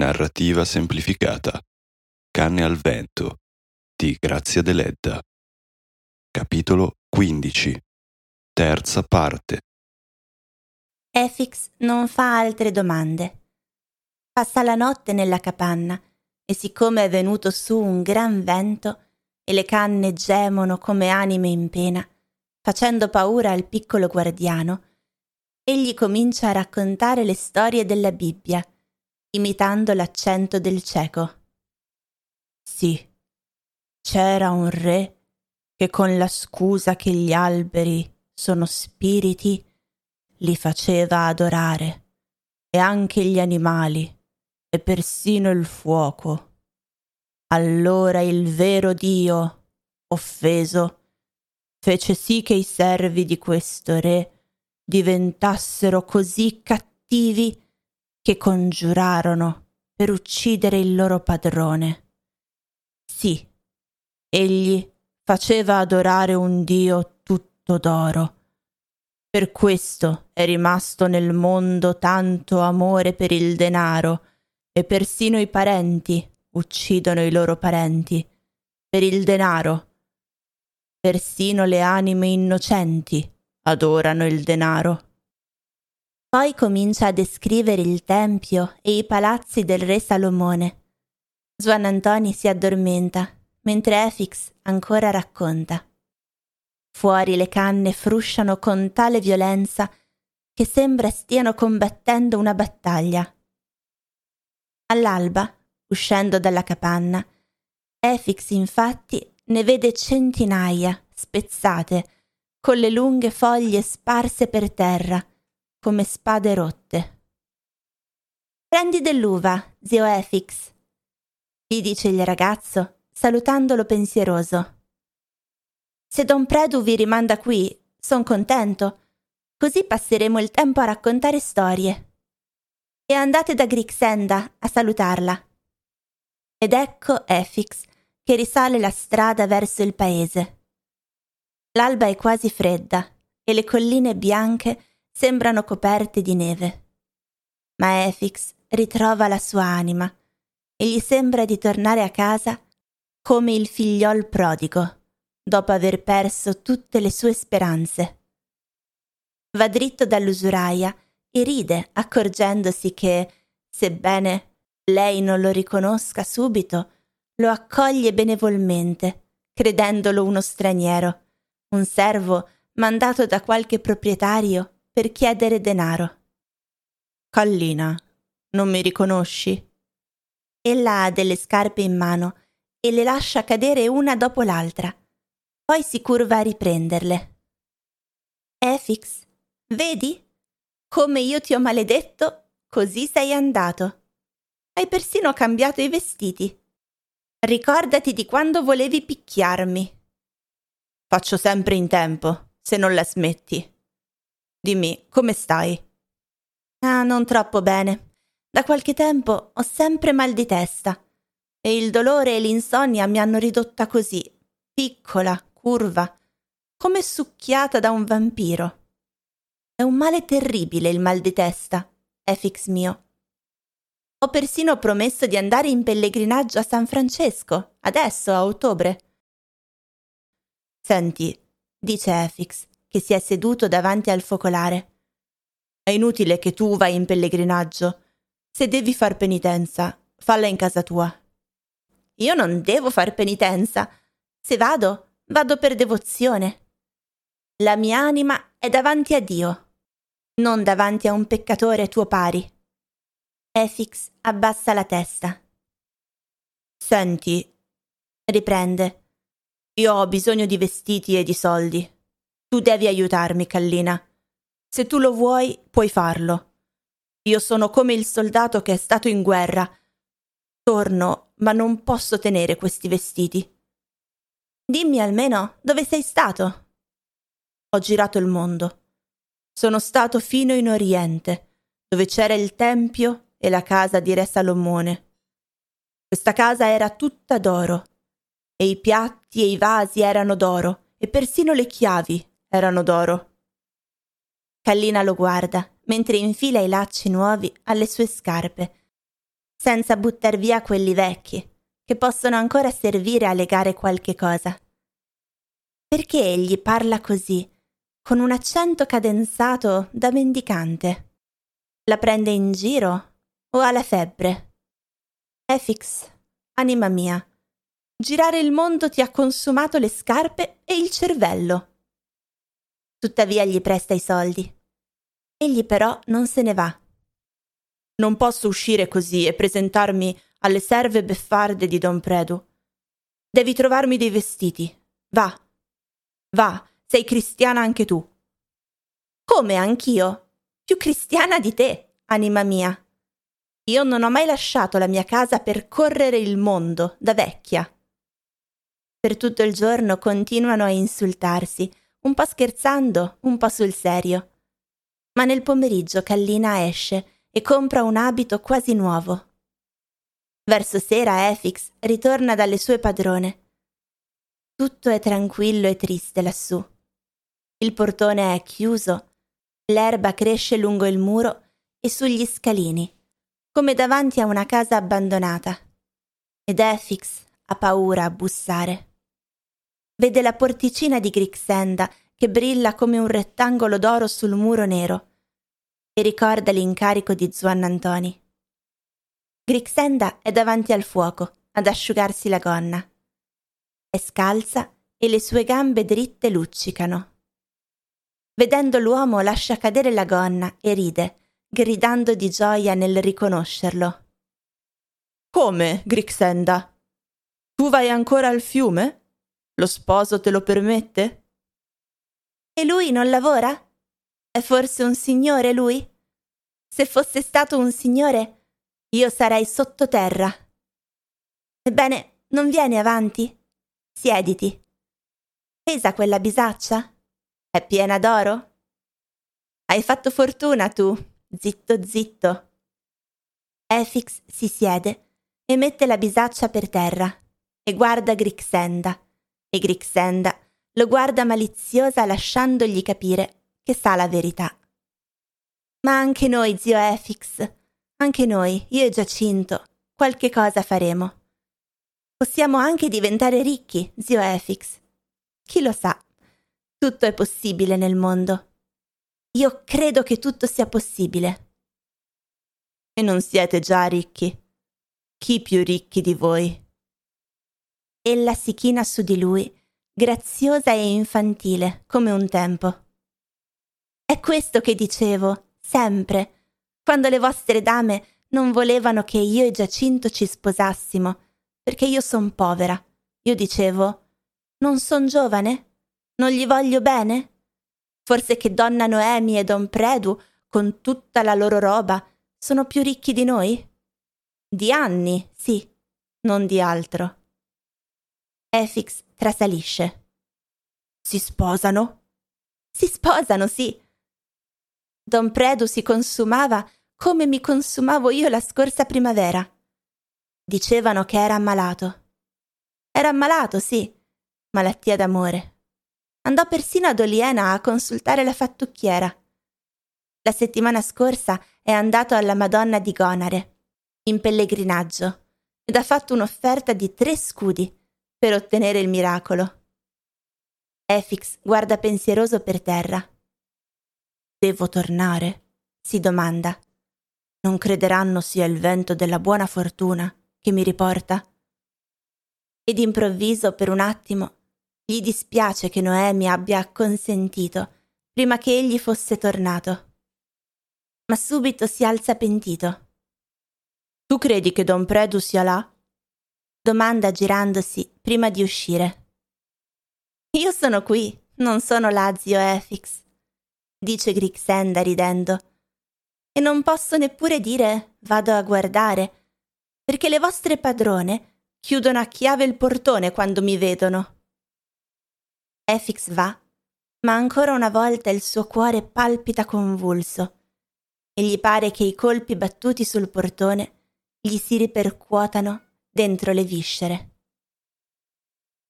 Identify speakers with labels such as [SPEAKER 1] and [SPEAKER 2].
[SPEAKER 1] Narrativa semplificata. Canne al vento di Grazia Deledda. Capitolo 15. Terza parte.
[SPEAKER 2] Efix non fa altre domande. Passa la notte nella capanna e siccome è venuto su un gran vento e le canne gemono come anime in pena, facendo paura al piccolo guardiano, egli comincia a raccontare le storie della Bibbia, imitando l'accento del cieco. Sì, c'era un re che con la scusa che gli alberi sono spiriti, li faceva adorare, e anche gli animali, e persino il fuoco. Allora il vero Dio, offeso, fece sì che i servi di questo re diventassero così cattivi che congiurarono per uccidere il loro padrone. Sì, egli faceva adorare un Dio tutto d'oro. Per questo è rimasto nel mondo tanto amore per il denaro e persino i parenti uccidono i loro parenti per il denaro. Persino le anime innocenti adorano il denaro. Poi comincia a descrivere il tempio e i palazzi del re Salomone. Juan Antoni si addormenta, mentre Efix ancora racconta. Fuori le canne frusciano con tale violenza che sembra stiano combattendo una battaglia. All'alba, uscendo dalla capanna, Efix infatti ne vede centinaia spezzate, con le lunghe foglie sparse per terra, come spade rotte. Prendi dell'uva, zio Efix, gli dice il ragazzo, salutandolo pensieroso. Se don Predu vi rimanda qui, son contento, così passeremo il tempo a raccontare storie. E andate da Grixenda a salutarla. Ed ecco Efix che risale la strada verso il paese. L'alba è quasi fredda e le colline bianche sembrano coperte di neve. Ma Efix ritrova la sua anima e gli sembra di tornare a casa come il figliol prodigo, dopo aver perso tutte le sue speranze. Va dritto dall'usuraia e ride accorgendosi che, sebbene lei non lo riconosca subito, lo accoglie benevolmente, credendolo uno straniero un servo mandato da qualche proprietario per chiedere denaro. Collina, non mi riconosci? Ella ha delle scarpe in mano e le lascia cadere una dopo l'altra. Poi si curva a riprenderle. Efix, vedi? Come io ti ho maledetto, così sei andato. Hai persino cambiato i vestiti. Ricordati di quando volevi picchiarmi. Faccio sempre in tempo, se non la smetti. Dimmi, come stai? Ah, non troppo bene. Da qualche tempo ho sempre mal di testa e il dolore e l'insonnia mi hanno ridotta così, piccola, curva, come succhiata da un vampiro. È un male terribile il mal di testa, Efix mio. Ho persino promesso di andare in pellegrinaggio a San Francesco, adesso a ottobre. Senti, dice Efix, che si è seduto davanti al focolare. È inutile che tu vai in pellegrinaggio. Se devi far penitenza, falla in casa tua. Io non devo far penitenza. Se vado, vado per devozione. La mia anima è davanti a Dio, non davanti a un peccatore tuo pari. Efix abbassa la testa. Senti, riprende, io ho bisogno di vestiti e di soldi. Tu devi aiutarmi, Kallina. Se tu lo vuoi, puoi farlo. Io sono come il soldato che è stato in guerra. Torno, ma non posso tenere questi vestiti. Dimmi almeno dove sei stato. Ho girato il mondo. Sono stato fino in Oriente, dove c'era il tempio e la casa di Re Salomone. Questa casa era tutta d'oro e i piatti e i vasi erano d'oro, e persino le chiavi erano d'oro. Kallina lo guarda mentre infila i lacci nuovi alle sue scarpe. senza buttar via quelli vecchi, che possono ancora servire a legare qualche cosa. Perché egli parla così, con un accento cadenzato da mendicante? La prende in giro o ha la febbre? Efix, anima mia, girare il mondo ti ha consumato le scarpe e il cervello. Tuttavia gli presta i soldi. Egli però non se ne va. Non posso uscire così e presentarmi alle serve beffarde di Don Predu. Devi trovarmi dei vestiti. Va. Va, sei cristiana anche tu. Come anch'io? Più cristiana di te, anima mia. Io non ho mai lasciato la mia casa per correre il mondo da vecchia. Per tutto il giorno continuano a insultarsi, un po' scherzando, un po' sul serio. Ma nel pomeriggio Kallina esce e compra un abito quasi nuovo. Verso sera Efix ritorna dalle sue padrone. Tutto è tranquillo e triste lassù. Il portone è chiuso, l'erba cresce lungo il muro e sugli scalini, come davanti a una casa abbandonata. Ed Efix ha paura a bussare. Vede la porticina di Grixenda che brilla come un rettangolo d'oro sul muro nero e ricorda l'incarico di Zuan Antoni. Grixenda è davanti al fuoco ad asciugarsi la gonna. È scalza e le sue gambe dritte luccicano. Vedendo l'uomo lascia cadere la gonna e ride, gridando di gioia nel riconoscerlo.
[SPEAKER 3] Come, Grixenda? Tu vai ancora al fiume? Lo sposo te lo permette?
[SPEAKER 2] E lui non lavora? È forse un signore lui? Se fosse stato un signore, io sarei sottoterra. Ebbene, non vieni avanti? Siediti. Pesa quella bisaccia? È piena d'oro? Hai fatto fortuna tu, zitto zitto. Efix si siede e mette la bisaccia per terra e guarda Grixenda, e Grixenda lo guarda maliziosa lasciandogli capire che sa la verità. Ma anche noi, zio Efix, anche noi, io e Giacinto, qualche cosa faremo. Possiamo anche diventare ricchi, zio Efix. Chi lo sa? Tutto è possibile nel mondo. Io credo che tutto sia possibile.
[SPEAKER 3] E non siete già ricchi? Chi più ricchi di voi?
[SPEAKER 2] Ella si china su di lui, graziosa e infantile, come un tempo. È questo che dicevo, sempre, quando le vostre dame non volevano che io e Giacinto ci sposassimo, perché io son povera. Io dicevo, non son giovane? Non gli voglio bene? Forse che donna Noemi e don Predu, con tutta la loro roba, sono più ricchi di noi? Di anni, sì, non di altro. Efix trasalisce.
[SPEAKER 3] Si sposano?
[SPEAKER 2] Si sposano, sì. Don Predu si consumava come mi consumavo io la scorsa primavera. Dicevano che era ammalato. Era ammalato, sì, malattia d'amore. Andò persino ad Oliena a consultare la fattucchiera. La settimana scorsa è andato alla Madonna di Gonare, in pellegrinaggio, ed ha fatto un'offerta di tre scudi per ottenere il miracolo. Efix guarda pensieroso per terra.
[SPEAKER 3] Devo tornare? si domanda. Non crederanno sia il vento della buona fortuna che mi riporta?
[SPEAKER 2] Ed improvviso, per un attimo, gli dispiace che Noemi abbia acconsentito prima che egli fosse tornato. Ma subito si alza pentito.
[SPEAKER 3] Tu credi che Don Predu sia là?
[SPEAKER 2] domanda girandosi prima di uscire. Io sono qui, non sono là, zio Efix dice Grixenda ridendo. E non posso neppure dire vado a guardare, perché le vostre padrone chiudono a chiave il portone quando mi vedono. Efix va, ma ancora una volta il suo cuore palpita convulso e gli pare che i colpi battuti sul portone gli si ripercuotano dentro le viscere.